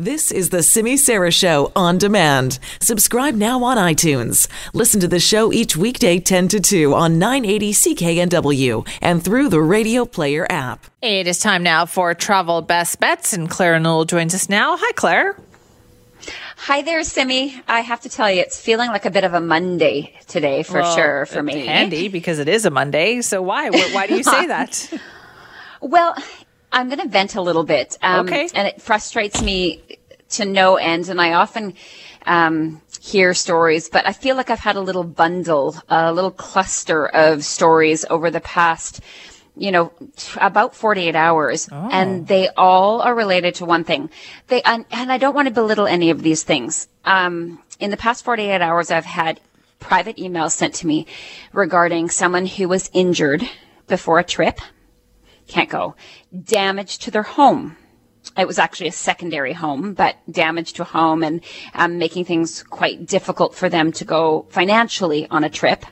This is the Simi Sara Show on demand. Subscribe now on iTunes. Listen to the show each weekday 10 to 2 on 980 CKNW and through the Radio Player app. It is time now for Travel Best Bets, and Claire Newell joins us now. Hi, Claire. Hi there, Simi. I have to tell you, it's feeling like a bit of a Monday today for Well, sure for me. Handy because it is a Monday. So why? Why why do you say that? Well, I'm going to vent a little bit. Um, Okay. And it frustrates me to no end. And I often um, hear stories, but I feel like I've had a little bundle, a little cluster of stories over the past, you know, t- about 48 hours. And they all are related to one thing. They, and, and I don't want to belittle any of these things. Um, in the past 48 hours, I've had private emails sent to me regarding someone who was injured before a trip can't go. Damage to their home. It was actually a secondary home, but damage to a home and um, making things quite difficult for them to go financially on a trip.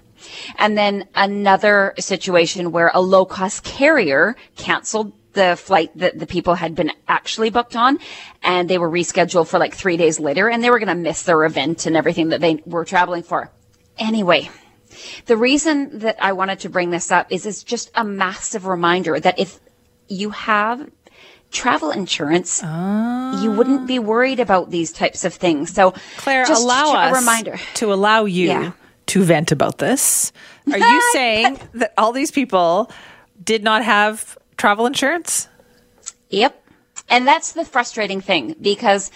And then another situation where a low cost carrier canceled the flight that the people had been actually booked on and they were rescheduled for like three days later and they were going to miss their event and everything that they were traveling for. Anyway, the reason that I wanted to bring this up is it's just a massive reminder that if you have travel insurance, ah. you wouldn't be worried about these types of things. So, Claire, just allow a us reminder. to allow you Yeah. to vent about this. Are you saying that all these people did not have travel insurance? Yep. And that's the frustrating thing because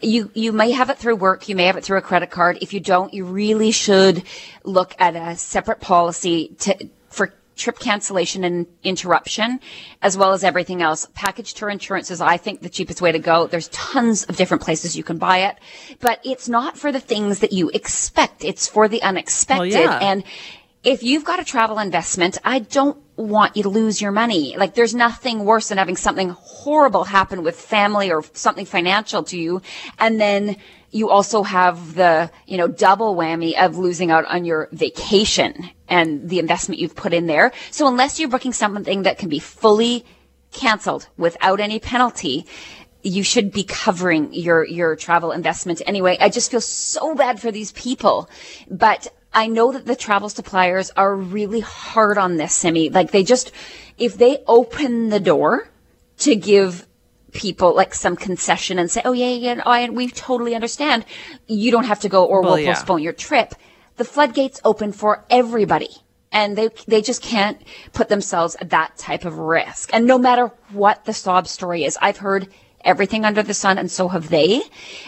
you, you may have it through work. You may have it through a credit card. If you don't, you really should look at a separate policy to, for trip cancellation and interruption, as well as everything else. Package tour insurance is, I think, the cheapest way to go. There's tons of different places you can buy it, but it's not for the things that you expect. It's for the unexpected. yeah. And if you've got a travel investment, I don't want you to lose your money. Like there's nothing worse than having something horrible happen with family or something financial to you. And then you also have the, you know, double whammy of losing out on your vacation and the investment you've put in there. So unless you're booking something that can be fully canceled without any penalty, you should be covering your your travel investment anyway. I just feel so bad for these people, but I know that the travel suppliers are really hard on this, Simi. Like they just, if they open the door to give people like some concession and say, "Oh yeah, yeah, we totally understand," you don't have to go or Well, we'll yeah. postpone your trip. The floodgates open for everybody and they they just can't put themselves at that type of risk. And no matter what the sob story is, I've heard everything under the sun, and so have they.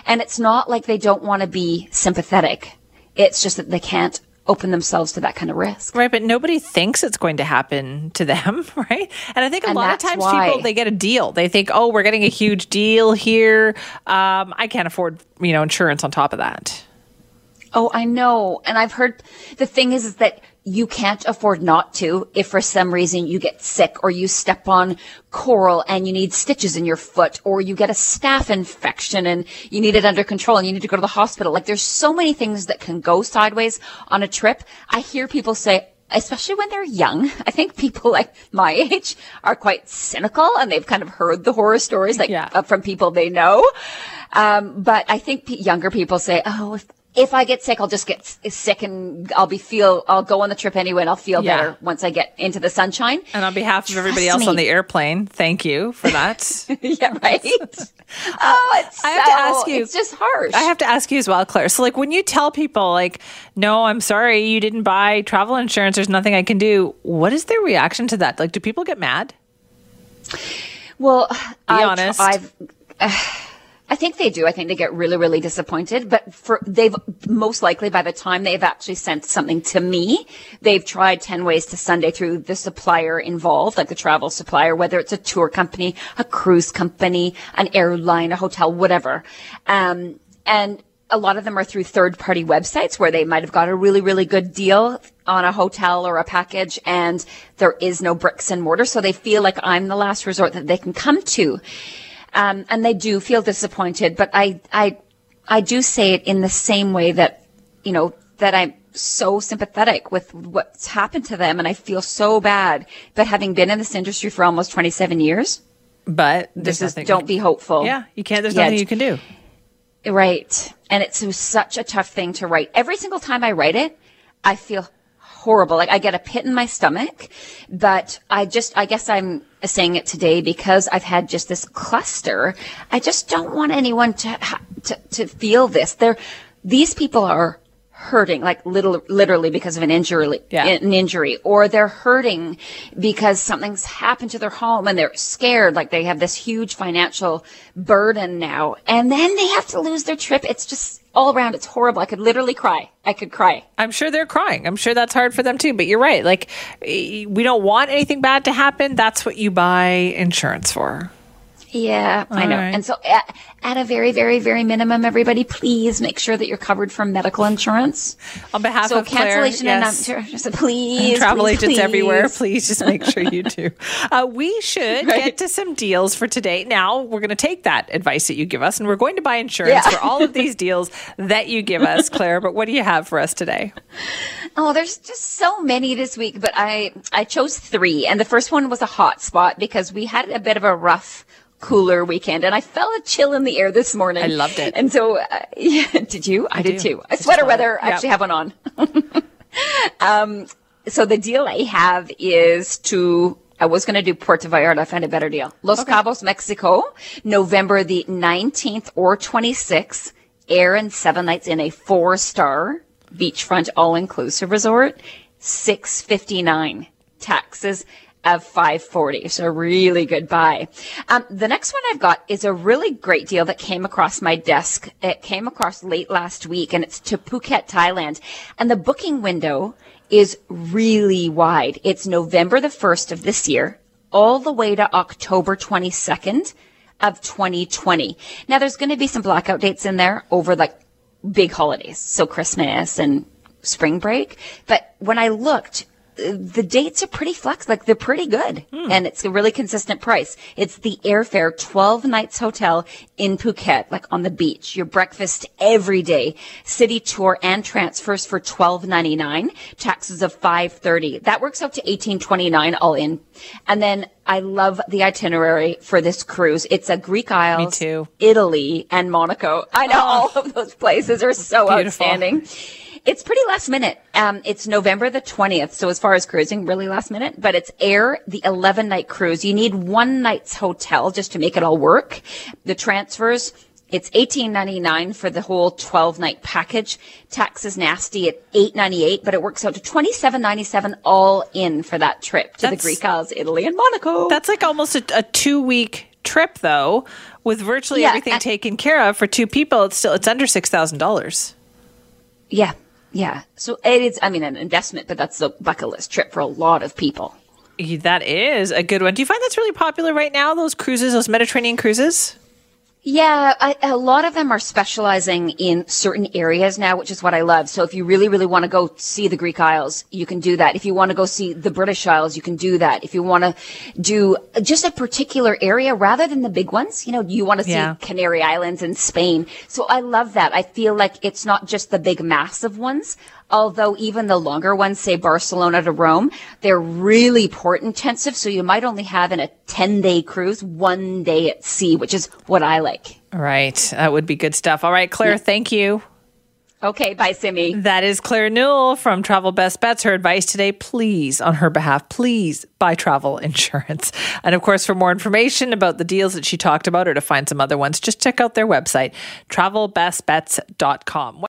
And it's not like they don't want to be sympathetic. It's just that they can't open themselves to that kind of risk. Right, but nobody thinks it's going to happen to them, right? And I think a And lot of times why. people they get a deal. They think, "Oh, we're getting a huge deal here. Um, I can't afford, you know, insurance on top of that." Oh, I know. And I've heard the thing is, is that you can't afford not to if for some reason you get sick or you step on coral and you need stitches in your foot or you get a staph infection and you need it under control and you need to go to the hospital. Like there's so many things that can go sideways on a trip. I hear people say, especially when they're young. I think people like my age are quite cynical and they've kind of heard the horror stories like Yeah. uh, from people they know. Um, but I think younger people say, "Oh, if, if I get sick, I'll just get sick and I'll be feel I'll go on the trip anyway and I'll feel Yeah. better once I get into the sunshine." And on behalf of everybody Trust else on the airplane, thank you for that. yeah, right. Uh, oh, it's I have to ask you- It's just harsh. I have to ask you as well, Claire. So, like, when you tell people, like, no, I'm sorry, you didn't buy travel insurance, there's nothing I can do, what is their reaction to that? Like, do people get mad? Well, I, honest. I've, uh, I think they do. I think they get really, really disappointed. But for they've most likely by the time they've actually sent something to me, they've tried ten ways to Sunday through the supplier involved, like the travel supplier, whether it's a tour company, a cruise company, an airline, a hotel, whatever. Um, and a lot of them are through third party websites where they might have got a really, really good deal on a hotel or a package and there is no bricks and mortar. So they feel like I'm the last resort that they can come to. Um, and they do feel disappointed, but I, I, I do say it in the same way that, you know, that I'm so sympathetic with what's happened to them and I feel so bad. But having been in this industry for almost 27 years, But This is nothing- don't be hopeful. Yeah, you can't. There's Yeah, nothing you can do. Right. And it's such a tough thing to write. Every single time I write it, I feel horrible. Like I get a pit in my stomach, but I just, I guess I'm saying it today because I've had just this cluster. I just don't want anyone to, to, to feel this. They're, these people are hurting, like little, literally because of an injury, Yeah. an injury, or they're hurting because something's happened to their home and they're scared, like they have this huge financial burden now, and then they have to lose their trip. It's just all around. It's horrible. I could literally cry. I could cry. I'm sure they're crying. I'm sure that's hard for them too. But you're right. Like we don't want anything bad to happen. That's what you buy insurance for. Yeah, I know. right. And so at, at a very, very, very minimum, everybody, please make sure that you're covered from medical insurance. On behalf So of Claire, cancellation yes. and um, please, travel please, agents please. everywhere. Please just make sure you do. Uh, we should Right. get to some deals for today. Now we're going to take that advice that you give us, and we're going to buy insurance Yeah. for all of these deals that you give us, Claire. But what do you have for us today? Oh, there's just so many this week, but I I chose three, and the first one was a hot spot because we had a bit of a rough, cooler weekend, and I felt a chill in the air this morning. I loved it. and so uh, yeah, did you? I, did do. too. I I sweater weather. it. I actually have one on. um, so the deal I have is to. I was going to do Puerto Vallarta. I found a better deal. Los Cabos, Mexico, November the 19th or 26th. Air and seven nights in a four star beachfront all inclusive resort. 659 taxes of 540 so really good buy. Um, the next one i've got is a really great deal that came across my desk. It came across late last week and it's to phuket thailand. And the booking window is really wide. It's november the 1st of this year all the way to october 22nd of 2020 now there's going to be some blackout dates in there over like big holidays, so Christmas and spring break. But when I looked, the dates are pretty flex, like they're pretty good, hmm. and it's a really consistent price. It's the airfare, twelve nights hotel in Phuket, like on the beach. Your breakfast every day, city tour and transfers for twelve ninety nine, taxes of five thirty. That works out to eighteen twenty nine all in, and then. I love the itinerary for this cruise. It's a Greek Isles. Italy, and Monaco. I know oh. all of those places are so Beautiful. outstanding. It's pretty last minute. Um, it's November the 20th. So as far as cruising, really last minute, but it's air, the 11 night cruise. You need one night's hotel just to make it all work. The transfers, it's eighteen ninety nine for the whole twelve night package. Tax is nasty at eight ninety eight, but it works out to twenty seven ninety seven all in for that trip to That's- the Greek Isles, Italy, and Monaco. That's like almost a, a two week trip, though, with virtually Yeah, everything and- taken care of for two people. It's still it's under six thousand dollars. Yeah, yeah. So it is. I mean, an investment, but that's a bucket list trip for a lot of people. That is a good one. Do you find that's really popular right now? Those cruises, those Mediterranean cruises. Yeah, I, a lot of them are specializing in certain areas now, which is what I love. So if you really, really want to go see the Greek Isles, you can do that. If you want to go see the British Isles, you can do that. If you want to do just a particular area rather than the big ones, you know, you want to see Yeah. Canary Islands and Spain. So I love that. I feel like it's not just the big massive ones. Although even the longer ones, say Barcelona to Rome, they're really port intensive. So you might only have in a 10 day cruise, one day at sea, which is what I like. Right. That would be good stuff. All right, Claire, thank you. Okay, bye, Simi. That is Claire Newell from Travel Best Bets. Her advice today, please, on her behalf, please buy travel insurance. And of course, for more information about the deals that she talked about or to find some other ones, just check out their website, travelbestbets.com.